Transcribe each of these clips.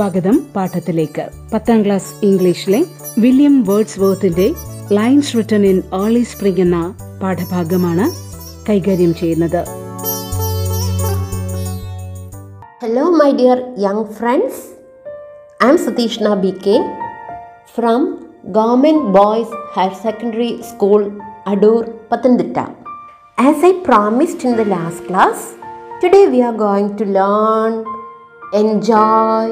സ്വാഗതം പാഠത്തിലേക്ക് പത്താം ക്ലാസ് ഇംഗ്ലീഷിലെ വില്യം വേർഡ്സ് വേർത്തിന്റെ lines written in early spring എന്ന പാഠഭാഗമാണ് കൈകാര്യം ചെയ്യുന്നത് Hello, my dear young friends. I am Satishna BK from Government Boys Higher Secondary School, Adur, Patanditta. As I promised in the last class, today we are going to learn, enjoy,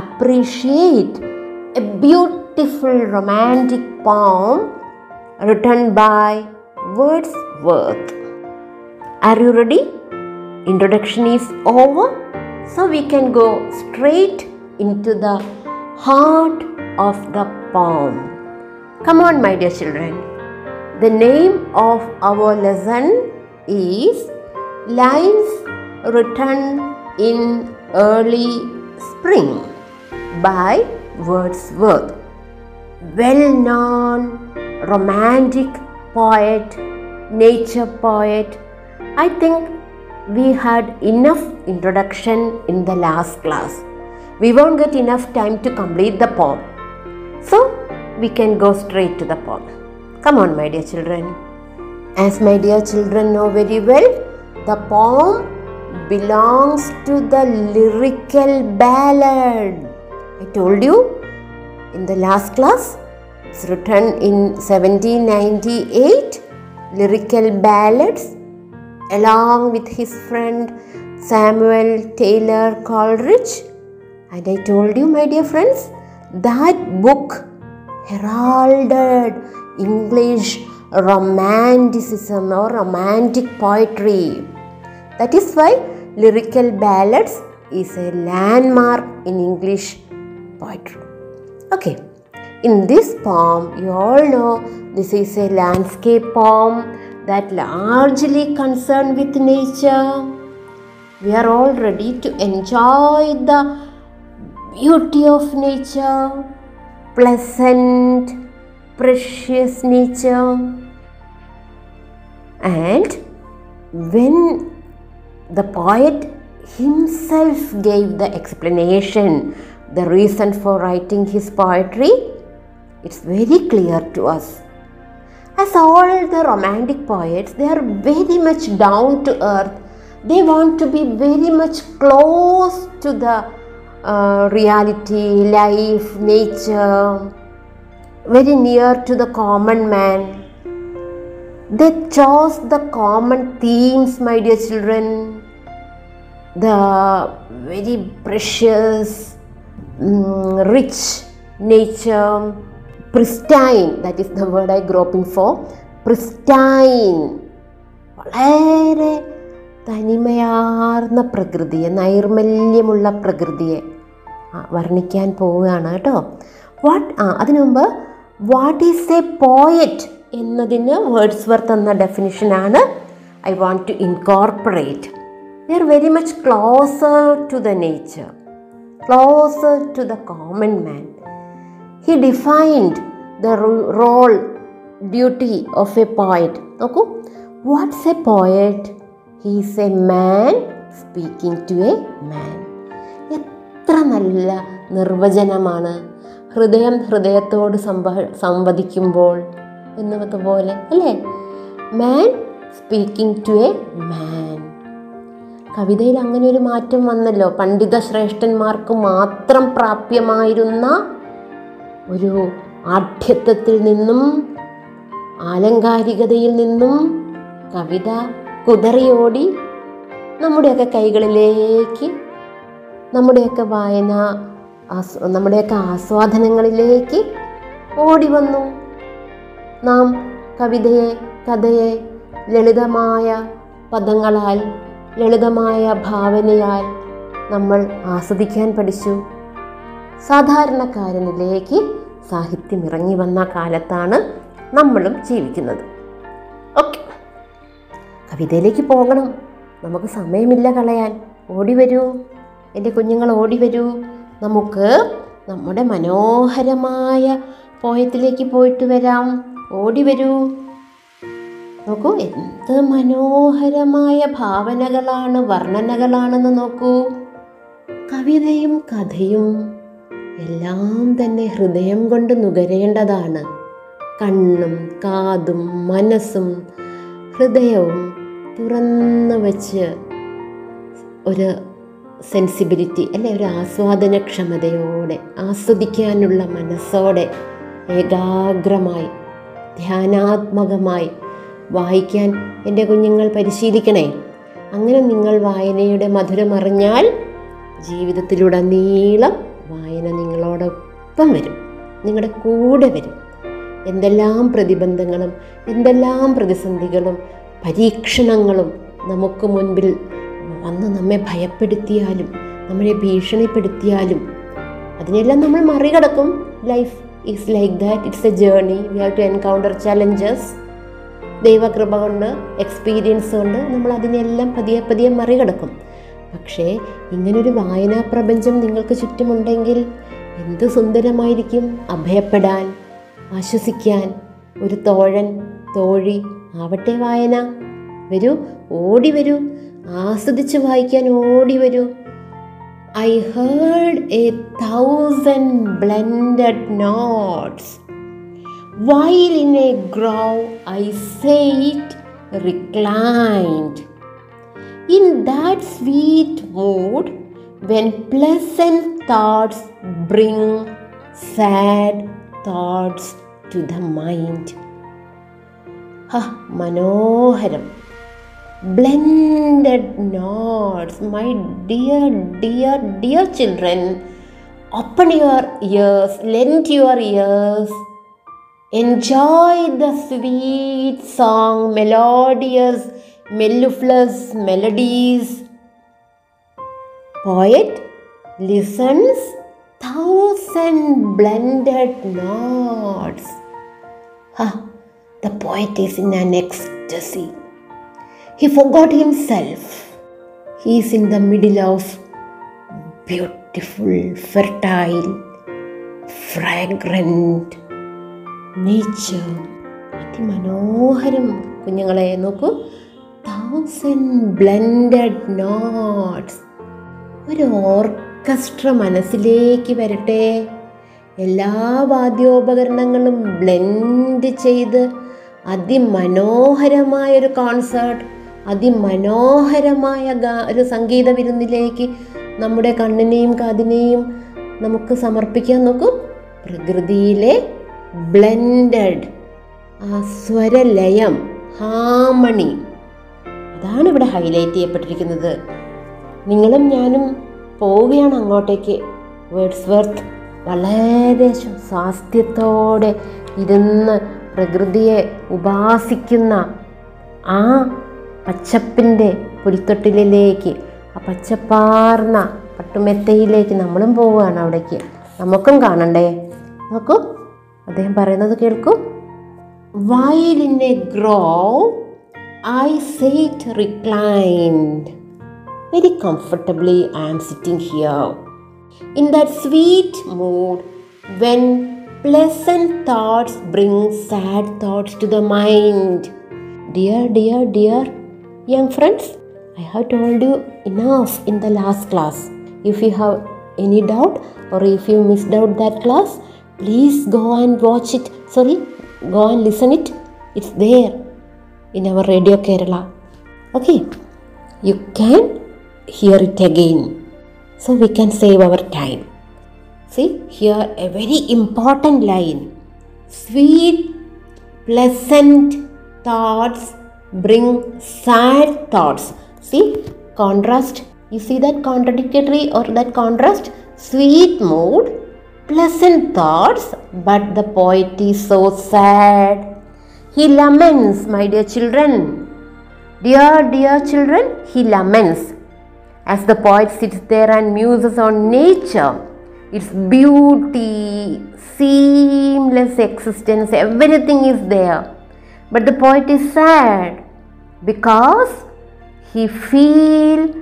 appreciate a beautiful romantic poem written by Wordsworth. Are you ready? Introduction is over, so we can go straight into the heart of the poem. Come on, my dear children. The name of our lesson is Lines Written in Early Spring by Wordsworth well known romantic poet, nature poet. I think we had enough introduction in the last class. We won't get enough time to complete the poem. So we can go straight to the poem. Come on, my dear children. As my dear children know very well, the poem belongs to the lyrical ballad. I told you in the last class. It's written in 1798 lyrical ballads along with his friend Samuel Taylor Coleridge. And I told you, my dear friends, that book heralded English romanticism or romantic poetry. That is why lyrical ballads is a landmark in English poetry. Okay, in this poem, you all know this is a landscape poem that largely concerned with nature. We are all ready to enjoy the beauty of nature, pleasant, precious nature. And when the poet himself gave the explanation, the reason for writing his poetry, it's very clear to us. As all the romantic poets, they are very much down to earth. They want to be very much close to the uh, reality, life, nature, very near to the common man. They chose the common themes, my dear children. The very precious, mm, nature pristine that is the word I groping for pristine. വളരെ തനിമയാർന്ന പ്രകൃതിയെ നൈർമല്യമുള്ള പ്രകൃതിയെ വർണിക്കാൻ പോവുകയാണ് കേട്ടോ. What ആ അതിനു മുമ്പ് what is a poet എന്നതിന് വേർഡ്സ് വർത്ത് എന്ന ഡെഫിനിഷനാണ് I want to incorporate there very much closer to the nature closer to the common man he defined the role duty of a poet നോക്കൂ. What's a poet he's a man speaking to a man എത്ര നല്ല നിർവചനമാണ്. ഹൃദയം ഹൃദയത്തോട് സംഭ സംവദിക്കുമ്പോൾ എന്നതുപോലെ അല്ലേ? Man speaking to a man കവിതയിൽ അങ്ങനെ ഒരു മാറ്റം വന്നല്ലോ. പണ്ഡിത ശ്രേഷ്ഠന്മാർക്ക് മാത്രം പ്രാപ്യമായിരുന്ന ഒരു ആഢ്യത്വത്തിൽ നിന്നും ആലങ്കാരികതയിൽ നിന്നും കവിത കുതറിയോടി നമ്മുടെയൊക്കെ കൈകളിലേക്ക് നമ്മുടെയൊക്കെ വായന നമ്മുടെയൊക്കെ ആസ്വാദനങ്ങളിലേക്ക് ഓടി വന്നു. നാം കവിതയെ കഥയെ ലളിതമായ പദങ്ങളാൽ ലളിതമായ ഭാവനയാൽ നമ്മൾ ആസ്വദിക്കാൻ പഠിച്ചു. സാധാരണക്കാരനിലേക്ക് സാഹിത്യം ഇറങ്ങി വന്ന കാലത്താണ് നമ്മളും ജീവിക്കുന്നത്. ഓക്കെ. കവിതയിലേക്ക് പോകണം. നമുക്ക് സമയമില്ല കളയാൻ. ഓടി വരൂ എന്റെ കുഞ്ഞുങ്ങൾ ഓടി വരൂ നമുക്ക് നമ്മുടെ മനോഹരമായ പോയത്തിലേക്ക് പോയിട്ട് വരാം. ഓടി വരൂ നോക്കൂ എന്ത് മനോഹരമായ ഭാവനകളാണ് വർണനകളാണെന്ന് നോക്കൂ. കവിതയും കഥയും എല്ലാം തന്നെ ഹൃദയം കൊണ്ട് നുകരേണ്ടതാണ്. കണ്ണും കാതും മനസ്സും ഹൃദയവും തുറന്നു വച്ച് ഒരു സെൻസിബിലിറ്റി അല്ലെ ഒരു ആസ്വാദനക്ഷമതയോടെ ആസ്വദിക്കാനുള്ള മനസ്സോടെ ഏകാഗ്രമായി ധ്യാനാത്മകമായി വായിക്കാൻ എന്റെ കുഞ്ഞുങ്ങൾ പരിശീലിക്കണേ. അങ്ങനെ നിങ്ങൾ വായനയുടെ മധുരമറിഞ്ഞാൽ ജീവിതത്തിലുടനീളം വായന നിങ്ങളോടൊപ്പം വരും. നിങ്ങളുടെ കൂടെ വരും. എന്തെല്ലാം പ്രതിബന്ധങ്ങളും എന്തെല്ലാം പ്രതിസന്ധികളും പരീക്ഷണങ്ങളും നമുക്ക് മുൻപിൽ വന്ന് നമ്മെ ഭയപ്പെടുത്തിയാലും നമ്മളെ ഭീഷണിപ്പെടുത്തിയാലും അതിനെല്ലാം നമ്മൾ മറികടക്കും. Life is like that it's a journey we have to encounter challenges ദൈവകൃപ കൊണ്ട് എക്സ്പീരിയൻസ് കൊണ്ട് നമ്മൾ അതിനെല്ലാം പതിയെ പതിയെ മറികടക്കും. പക്ഷേ ഇങ്ങനൊരു വായനാ പ്രപഞ്ചം നിങ്ങൾക്ക് ചുറ്റുമുണ്ടെങ്കിൽ എന്ത് സുന്ദരമായിരിക്കും. അഭയപ്പെടാൻ ആശ്വസിക്കാൻ ഒരു തോഴൻ തോഴി ആവട്ടെ വായന. വരൂ ഓടി വരൂ ആസ്വദിച്ച് വായിക്കാൻ ഓടി വരൂ. I heard a thousand blended notes while in a grove I sat, reclined. In that sweet mood, when pleasant thoughts bring sad thoughts to the mind. Ha, Manoharam. Blended knots, my dear, dear, dear children. Open your ears, lend your ears Enjoy the sweet song, melodious, mellifluous melodies. Poet listens thousand blended notes. Ha! The poet is in an ecstasy. He forgot himself. He is in the middle of beautiful, fertile, fragrant nature അതിമനോഹരം. കുഞ്ഞുങ്ങളെ നോക്കൂ. Thousand blended notes ഒരു orchestra മനസ്സിലേക്ക് വരട്ടെ. എല്ലാ വാദ്യോപകരണങ്ങളും blend ചെയ്ത് അതിമനോഹരമായൊരു concert അതിമനോഹരമായ ഒരു സംഗീത വിരുന്നിലേക്ക് നമ്മുടെ കണ്ണിനെയും കാതിനെയും നമുക്ക് സമർപ്പിക്കാൻ നോക്കും. പ്രകൃതിയിലെ ബ്ലെൻഡഡ്. ആ സ്വരലയം ഹാമണി. അതാണ് ഇവിടെ ഹൈലൈറ്റ് ചെയ്യപ്പെട്ടിരിക്കുന്നത്. നിങ്ങളും ഞാനും പോവുകയാണ് അങ്ങോട്ടേക്ക്. വേർഡ്സ് വർത്ത് വളരെ സ്വാസ്ഥ്യത്തോടെ ഇരുന്ന് പ്രകൃതിയെ ഉപാസിക്കുന്ന ആ പച്ചപ്പിന്റെ പുൽത്തൊട്ടിലേക്ക് ആ പച്ചപ്പാർന്ന പട്ടുമെത്തയിലേക്ക് നമ്മളും പോവുകയാണ് അവിടേക്ക്. നമുക്കും കാണണ്ടേ? നോക്കൂ. അദ്ദേഹം പറയുന്നത് കേൾക്കൂ While in a grove, I sat reclined. Very comfortably, I am sitting here. In that sweet mood, when pleasant thoughts bring sad thoughts to the mind. Dear, dear, dear young friends, I have told you enough in the last class. If you have any doubt or if you missed out that class, please go and watch it. Sorry, go and listen it. It's there in our Radio Kerala. Okay, you can hear it again so we can save our time. See, here a very important line sweet, pleasant thoughts bring sad thoughts. See, contrast. You see that contradictory or that contrast? Sweet mood, pleasant thoughts, but the poet is so sad. He laments, my dear children. Dear, dear children, he laments. As the poet sits there and muses on nature, its beauty, seamless existence, everything is there. But the poet is sad because he feel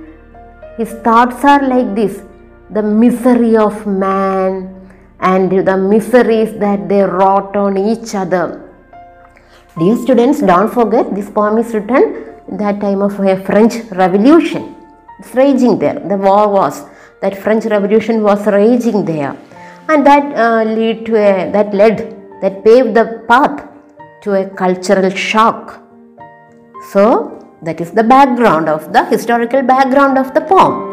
his thoughts are like this the misery of man and the miseries that they wrought on each other Dear students, don't forget this poem is written in that time of a French Revolution. It's raging there. The war was that French Revolution was raging there, and that uh, to a that led that paved the path to a cultural shock. So that is the background of the historical background of the poem.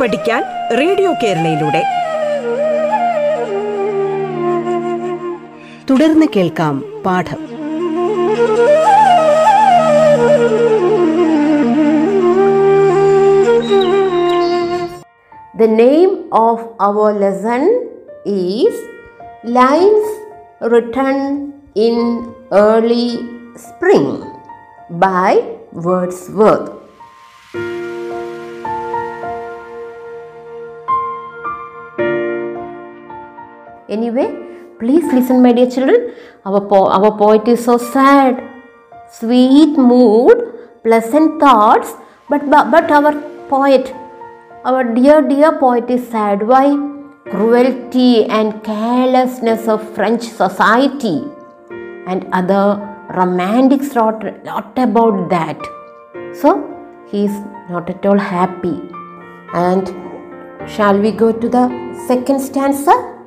പഠിക്കാൻ radio കേരളയിലൂടെ. തുടർന്ന് കേൾക്കാം പാഠം. The name of our lesson is life written in early spring by Wordsworth Anyway, please listen, my dear children. Our, po- our poet is so sad, sweet mood, pleasant thoughts, but, but, but our poet, our dear, dear poet is sad. Why? Cruelty and carelessness of French society and other romantics wrote lot about that. So, he is not at all happy. And shall we go to the second stanza?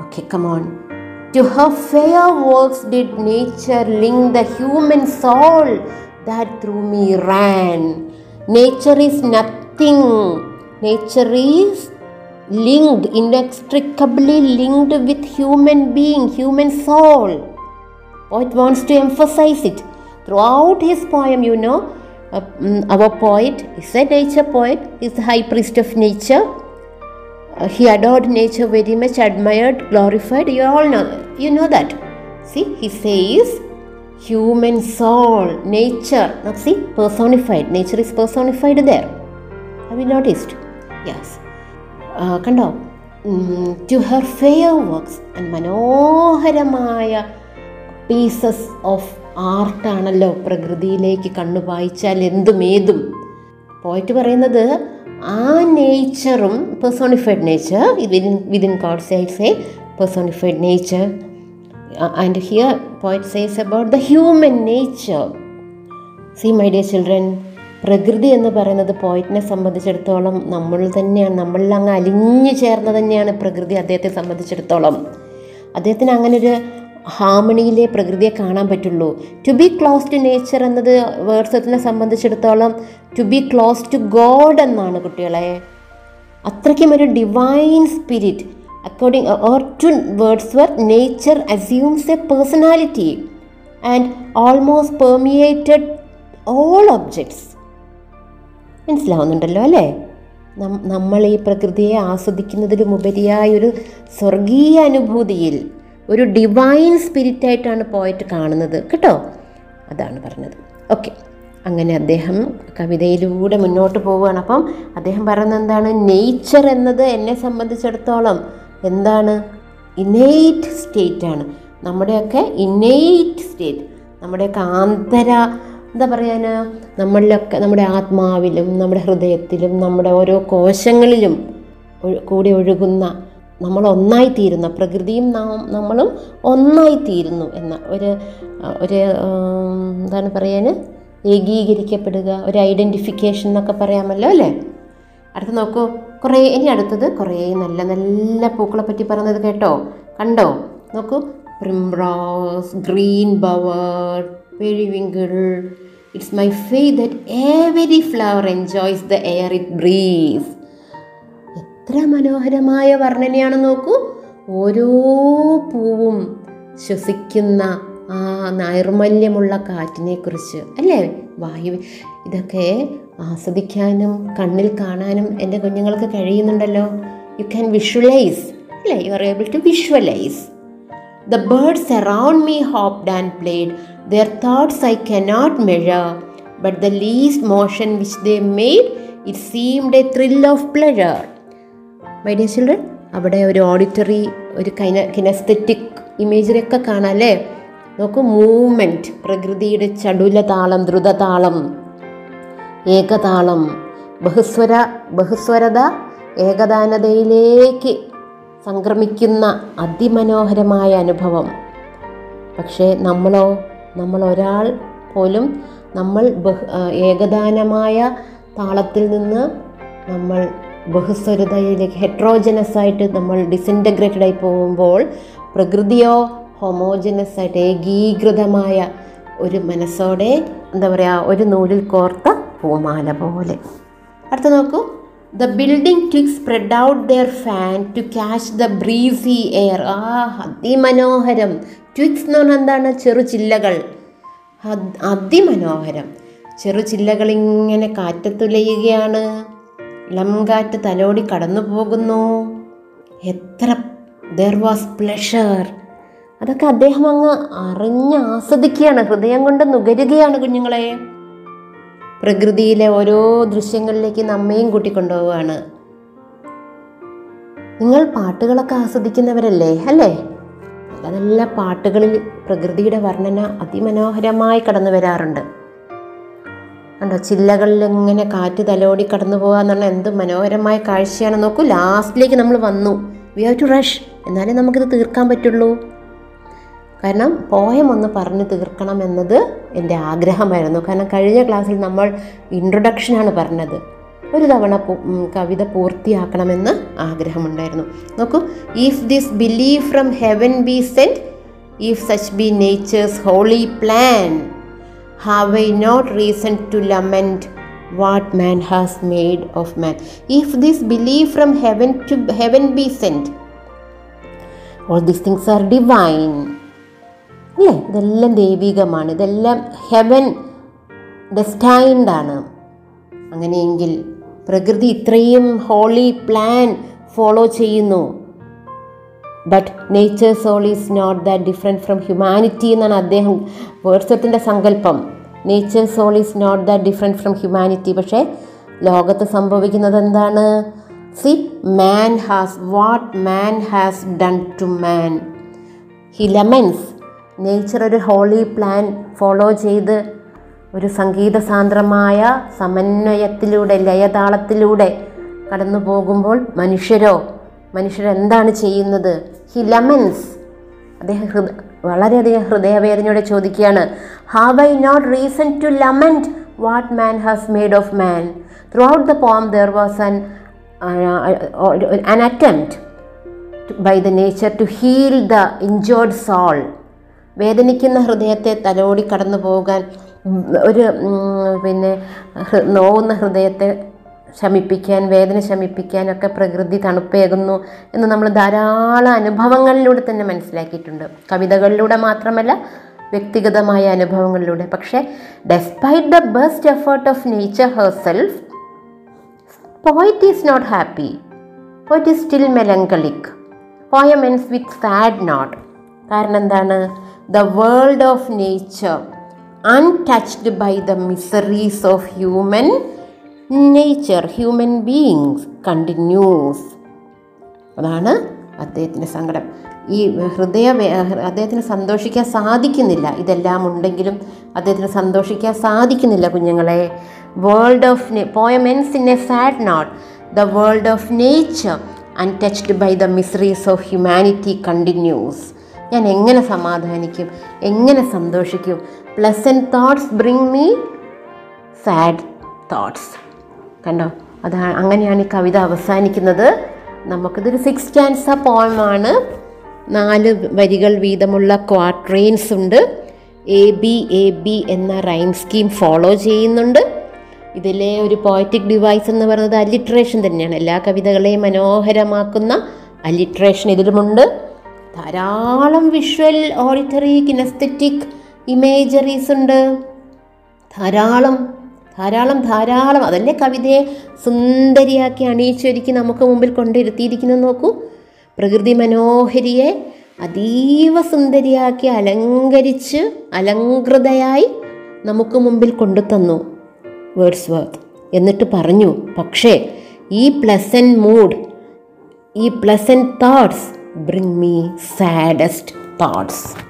Okay, come on. To her fair works did nature link the human soul that through me ran. Nature is nothing. Nature is linked, inextricably linked with human being, human soul. Poet wants to emphasize it. Throughout his poem, you know, uh, mm, our poet is a nature poet, is the high priest of nature. Uh, he adored nature very much, admired, glorified. You all know, you know that. See, he says, human soul, nature. Now, see, personified. Nature is personified there. Have you noticed? Yes. Uh, കണ്ടോ to her fair works മനോഹരമായ pieces of ആർട്ടാണല്ലോ പ്രകൃതിയിലേക്ക് കണ്ണു വായിച്ചാൽ എന്തും ഏതും പോയിട്ട് പറയുന്നത് ആ നേച്ചറും personified nature within within God is a personified nature and here poet says about the human nature see my dear children പ്രകൃതി എന്ന് പറയുന്നത് പോയിറ്റിനെ സംബന്ധിച്ചിടത്തോളം നമ്മൾ തന്നെയാണ് നമ്മളിൽ അങ്ങ് അലിഞ്ഞു ചേർന്ന് തന്നെയാണ് പ്രകൃതി അദ്ദേഹത്തെ സംബന്ധിച്ചിടത്തോളം. അദ്ദേഹത്തിന് അങ്ങനെ ഒരു ഹാർമണിയിലെ പ്രകൃതിയെ കാണാൻ പറ്റുള്ളൂ. To be close to nature എന്നത് വേർസത്തിനെ സംബന്ധിച്ചിടത്തോളം to be close to God എന്നാണ് കുട്ടികളെ. അത്രയ്ക്കും ഒരു divine spirit according or to Wordsworth nature assumes a personality and almost permeated all objects മനസ്സിലാവുന്നുണ്ടല്ലോ അല്ലേ? നമ്മൾ ഈ പ്രകൃതിയെ ആസ്വദിക്കുന്നതിലുമുപരിയായൊരു സ്വർഗീയ അനുഭൂതിയിൽ ഒരു ഡിവൈൻ സ്പിരിറ്റായിട്ടാണ് പോയിട്ട് കാണുന്നത്. കേട്ടോ? അതാണ് പറഞ്ഞത്. ഓക്കെ അങ്ങനെ അദ്ദേഹം കവിതയിലൂടെ മുന്നോട്ട് പോവുകയാണ്. അപ്പം അദ്ദേഹം പറയുന്നത് എന്താണ്? നേച്ചർ എന്നത് എന്നെ സംബന്ധിച്ചിടത്തോളം എന്താണ്? ഇനേറ്റ് സ്റ്റേറ്റ് ആണ്. നമ്മുടെയൊക്കെ ഇനേറ്റ് സ്റ്റേറ്റ് നമ്മുടെയൊക്കെ ആന്തര എന്താ പറയാന്? നമ്മളിലൊക്കെ നമ്മുടെ ആത്മാവിലും നമ്മുടെ ഹൃദയത്തിലും നമ്മുടെ ഓരോ കോശങ്ങളിലും കൂടി ഒഴുകുന്ന നമ്മൾ ഒന്നായിത്തീരുന്ന പ്രകൃതിയും നാം നമ്മളും ഒന്നായിത്തീരുന്നു എന്ന ഒരു ഒരു എന്താണ് പറയാൻ ഏകീകരിക്കപ്പെടുക ഒരു ഐഡന്റിഫിക്കേഷൻ എന്നൊക്കെ പറയാമല്ലോ അല്ലേ? അടുത്ത് നോക്കൂ. കുറേ ഇനി അടുത്തത് കുറേ നല്ല നല്ല പൂക്കളെ പറ്റി പറയുന്നത് കേട്ടോ. കണ്ടോ? നോക്കൂ. Primrose green bower periwinkle it's my faith that every flower enjoys the air it breathes എത്ര മനോഹരമായ വർണനയാണ് നോക്കൂ. ഓരോ പൂവും ശ്വസിക്കുന്ന ആ നൈർമല്യമുള്ള കാറ്റിനെക്കുറിച്ച് അല്ലേ? വായു ഇതൊക്കെ ആസ്വദിക്കാനും കണ്ണിൽ കാണാനും എന്റെ കുഞ്ഞുങ്ങൾക്ക് കഴിയുന്നുണ്ടല്ലോ. യു ക്യാൻ വിഷ്വലൈസ് അല്ലേ? You are able to visualise the birds around me hopped and played Their thoughts I cannot measure, but the least motion which they made it seemed a thrill of pleasure. My dear children അവിടെ ഒരു auditory ഒരു കൈന kinaesthetic ഇമേജിലൊക്കെ കാണാം അല്ലേ നോക്കൂ movement പ്രകൃതിയുടെ ചടുല താളം ദ്രുതതാളം ഏകതാളം ബഹുസ്വര ബഹുസ്വരത ഏകദാനതയിലേക്ക് സംക്രമിക്കുന്ന അതിമനോഹരമായ അനുഭവം. പക്ഷേ നമ്മളോ നമ്മൾ ഒരാൾ പോലും നമ്മൾ ഏകദാനമായ താളത്തിൽ നിന്ന് നമ്മൾ ബഹുസ്വരതയിലേക്ക് ഹെട്രോജനസ് ആയിട്ട് നമ്മൾ ഡിസിന്റഗ്രേറ്റഡ് ആയി പോകുമ്പോൾ പ്രകൃതിയോ ഹോമോജനസ് ആയിട്ട് ഏകീകൃതമായ ഒരു മനസ്സോടെ എന്താ പറയുക ഒരു നൂലിൽ കോർത്ത പൂമാല പോലെ. അടുത്ത നോക്കൂ. The building to spread out their fan to catch the breezy air ആ അതിമനോഹരം. ട്വിക്സ് എന്ന് പറഞ്ഞാൽ എന്താണ്? ചെറു ചില്ലകൾ. അത് അതിമനോഹരം. ചെറു ചില്ലകൾ ഇങ്ങനെ കാറ്റത്തുലയുകയാണ്. ഇളം തലോടി കടന്നു പോകുന്നു. എത്ര ദർ വാസ് പ്ലഷർ അതൊക്കെ അദ്ദേഹം അങ്ങ് അറിഞ്ഞ് ആസ്വദിക്കുകയാണ്. ഹൃദയം കൊണ്ട് നുകരുകയാണ് കുഞ്ഞുങ്ങളെ. പ്രകൃതിയിലെ ഓരോ ദൃശ്യങ്ങളിലേക്ക് നമ്മയും കൂട്ടിക്കൊണ്ടുപോവുകയാണ്. നിങ്ങൾ പാട്ടുകളൊക്കെ ആസ്വദിക്കുന്നവരല്ലേ? അല്ലേ? നല്ല നല്ല പാട്ടുകളിൽ പ്രകൃതിയുടെ വർണന അതിമനോഹരമായി കടന്നു വരാറുണ്ട്. കണ്ടോ ചില്ലകളിൽ ഇങ്ങനെ കാറ്റ് തലോടി കടന്നു പോകുക എന്ന് പറഞ്ഞാൽ എന്ത് മനോഹരമായ കാഴ്ചയാണ്. നോക്കൂ ലാസ്റ്റിലേക്ക് നമ്മൾ വന്നു. വി ഹാവ് ടു റഷ് എന്നാലേ നമുക്കിത് തീർക്കാൻ പറ്റുള്ളൂ. കാരണം പോയം ഒന്ന് പറഞ്ഞു തീർക്കണം എന്നത് എന്റെ ആഗ്രഹമായിരുന്നു. കാരണം കഴിഞ്ഞ ക്ലാസ്സിൽ നമ്മൾ ഇൻട്രൊഡക്ഷനാണ് പറഞ്ഞത്. ഒരു തവണ കവിത പൂർത്തിയാക്കണമെന്ന് ആഗ്രഹമുണ്ടായിരുന്നു. നോക്കൂ if this believe from heaven be sent if such be nature's holy plan have I not reason to lament what man has made of man if this believe from heaven to heaven be sent all these things are divine അല്ലേ ഇതെല്ലാം ദൈവികമാണ്. ഇതെല്ലാം heaven ഡെസ്റ്റൈൻഡാണ് അങ്ങനെയെങ്കിൽ പ്രകൃതി ഇത്രയും holy plan follow ചെയ്യുന്നു. But nature soul is not that different from humanity എന്നാണ് അദ്ദേഹം വേർസത്തിന്റെ സങ്കല്പം. Nature soul is not that different from humanity പക്ഷേ ലോകത്ത് സംഭവിക്കുന്നത് എന്താണ്? See man has what man has done to man he laments nature ഒരു ഹോളി പ്ലാൻ ഫോളോ ചെയ്ത് ഒരു സംഗീത സാന്ദ്രമായ സമന്വയത്തിലൂടെ ലയതാളത്തിലൂടെ കടന്നു പോകുമ്പോൾ മനുഷ്യരോ മനുഷ്യരെന്താണ് ചെയ്യുന്നത്? ഹി ലമൻസ് അദ്ദേഹം ഹൃദ വളരെയധികം ഹൃദയവേദനയോടെ ചോദിക്കുകയാണ് have I not reason to lament what man has made of man throughout the poem there was an an attempt by the nature to heal the the soul വേദനിക്കുന്ന ഹൃദയത്തെ തലോടി കടന്നു പോകാൻ ഒരു പിന്നെ നോവുന്ന ഹൃദയത്തെ ശമിപ്പിക്കാൻ വേദന ശമിപ്പിക്കാനൊക്കെ പ്രകൃതി തണുപ്പേകുന്നു എന്ന് നമ്മൾ ധാരാളം അനുഭവങ്ങളിലൂടെ തന്നെ മനസ്സിലാക്കിയിട്ടുണ്ട് കവിതകളിലൂടെ മാത്രമല്ല വ്യക്തിഗതമായ അനുഭവങ്ങളിലൂടെ പക്ഷേ despite the best effort of nature herself poet is not happy poet is still still melancholic. Poem with sad note. കാരണം എന്താണ് the world of nature untouched by the miseries of human nature human beings continues അതാണ് അദ്ദേഹത്തിന്റെ സങ്കടം. ഈ ഹൃദയ അദ്ദേഹത്തിന് സന്തോഷിക്കാൻ സാധിക്കുന്നില്ല. ഇതെല്ലാം ഉണ്ടെങ്കിലും അദ്ദേഹത്തിന് സന്തോഷിക്കാൻ സാധിക്കുന്നില്ല കുഞ്ഞുങ്ങളെ. World of poem ends in a sad note the world of nature untouched by the miseries of humanity continues ഞാൻ എങ്ങനെ സമാധാനിക്കും? എങ്ങനെ സന്തോഷിക്കും? Pleasant thoughts bring me sad thoughts കണ്ടോ? അത് അങ്ങനെയാണ് ഈ കവിത അവസാനിക്കുന്നത്. നമുക്കിതൊരു സിക്സ് സ്റ്റാൻസ പോയമാണ് നാല് വരികൾ വീതമുള്ള ക്വാട്രെയിൻസ് ഉണ്ട്. എ ബി എ ബി എന്ന റൈം സ്കീം ഫോളോ ചെയ്യുന്നുണ്ട്. ഇതിലെ ഒരു പോയറ്റിക് ഡിവൈസ് എന്ന് പറയുന്നത് അലിട്രേഷൻ തന്നെയാണ്. എല്ലാ കവിതകളെയും മനോഹരമാക്കുന്ന അലിട്രേഷൻ ഇതിലുമുണ്ട്. ധാരാളം വിഷ്വൽ ഓഡിറ്ററി കിനസ്തറ്റിക് ഇമേജറീസ് ഉണ്ട്. ധാരാളം ധാരാളം ധാരാളം. അതല്ലേ കവിതയെ സുന്ദരിയാക്കി അണിയിച്ചൊരുക്കി നമുക്ക് മുമ്പിൽ കൊണ്ടിരുത്തിയിരിക്കുന്നത് നോക്കൂ. പ്രകൃതി മനോഹരിയെ അതീവ സുന്ദരിയാക്കി അലങ്കരിച്ച് അലങ്കൃതയായി നമുക്ക് മുമ്പിൽ കൊണ്ടു തന്നു വേർഡ്സ് വർത്ത് എന്നിട്ട് പറഞ്ഞു പക്ഷേ ഈ പ്ലസൻ മൂഡ് ഈ pleasant thoughts bring me saddest thoughts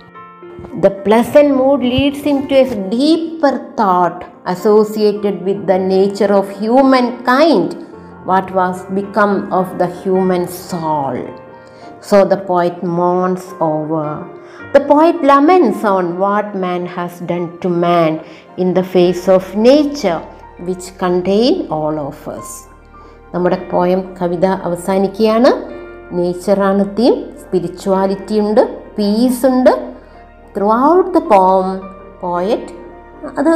The pleasant mood leads into a deeper thought. Associated with the nature of humankind, what was become of the human soul. So the poet mourns over. The poet laments on what man has done to man in the face of nature, which contain all of us. നമ്മുടെ poem കവിത അവസാനിക്കുകയാണ് നേച്ചറാണ് theme spirituality ഉണ്ട് peace ഉണ്ട് throughout the poem poet അത്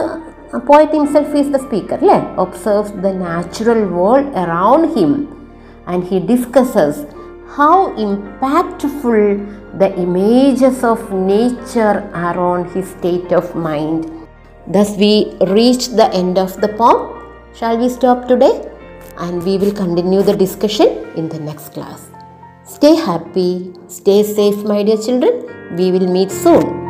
A poet himself is the speaker, le? observes the natural world around him and he discusses how impactful the images of nature are on his state of mind. Thus, we reach the end of the poem. Shall we stop today? And we will continue the discussion in the next class. Stay happy, stay safe, my dear children. We will meet soon.